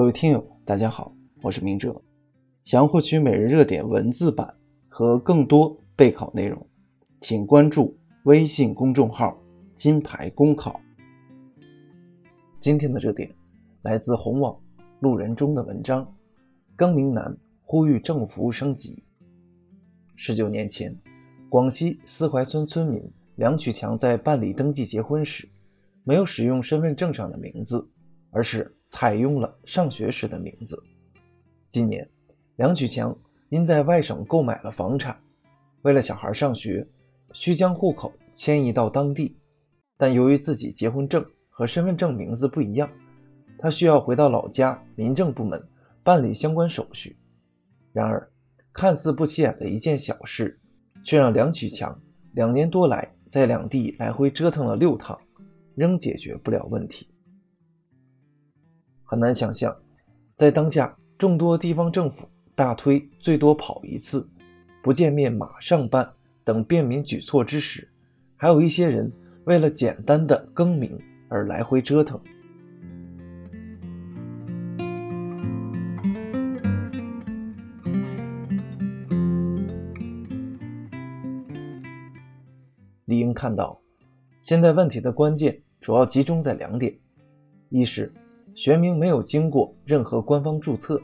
各位听友，大家好，我是明哲。想要获取每日热点文字版和更多备考内容，请关注微信公众号“金牌公考”。今天的热点来自红网路人中的文章：更名难呼吁政务服务升级。十九年前，广西思怀村村民梁曲强在办理登记结婚时，没有使用身份证上的名字。而是采用了上学时的名字。今年，梁曲强因在外省购买了房产，为了小孩上学，需将户口迁移到当地。但由于自己结婚证和身份证名字不一样，他需要回到老家民政部门办理相关手续。然而，看似不起眼的一件小事，却让梁曲强两年多来在两地来回折腾了六趟，仍解决不了问题。很难想象，在当下众多地方政府大推最多跑一次、不见面马上办等便民举措之时，还有一些人为了简单的更名而来回折腾。理应看到，现在问题的关键主要集中在两点：一是。学名没有经过任何官方注册，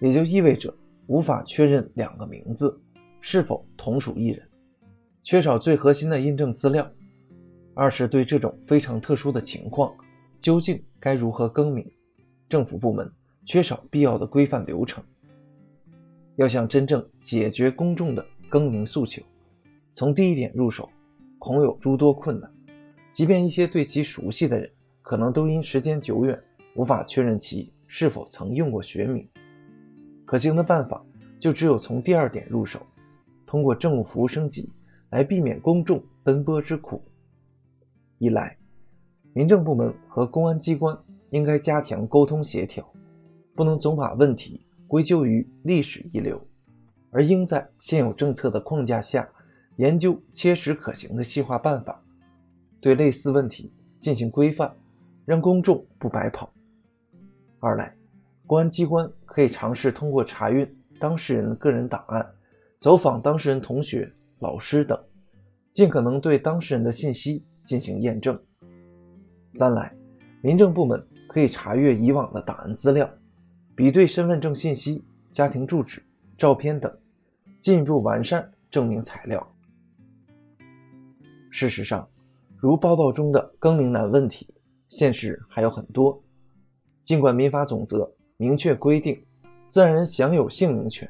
也就意味着无法确认两个名字是否同属一人，缺少最核心的印证资料。二是对这种非常特殊的情况，究竟该如何更名，政府部门缺少必要的规范流程。要想真正解决公众的更名诉求，从第一点入手，恐有诸多困难。即便一些对其熟悉的人，可能都因时间久远。无法确认其是否曾用过学名，可行的办法就只有从第二点入手，通过政务服务升级来避免公众奔波之苦。一来，民政部门和公安机关应该加强沟通协调，不能总把问题归咎于历史遗留，而应在现有政策的框架下，研究切实可行的细化办法，对类似问题进行规范，让公众不白跑。二来，公安机关可以尝试通过查阅当事人的个人档案、走访当事人同学、老师等，尽可能对当事人的信息进行验证。三来，民政部门可以查阅以往的档案资料，比对身份证信息、家庭住址、照片等，进一步完善证明材料。事实上，如报道中的更名难问题，现实还有很多。尽管民法总则明确规定自然人享有姓名权，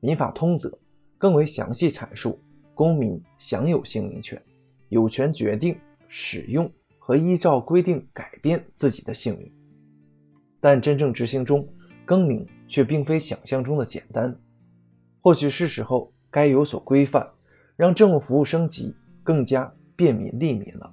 民法通则更为详细阐述公民享有姓名权，有权决定使用和依照规定改变自己的姓名。但真正执行中，更名却并非想象中的简单。或许是时候该有所规范，让政务服务升级更加便民利民了。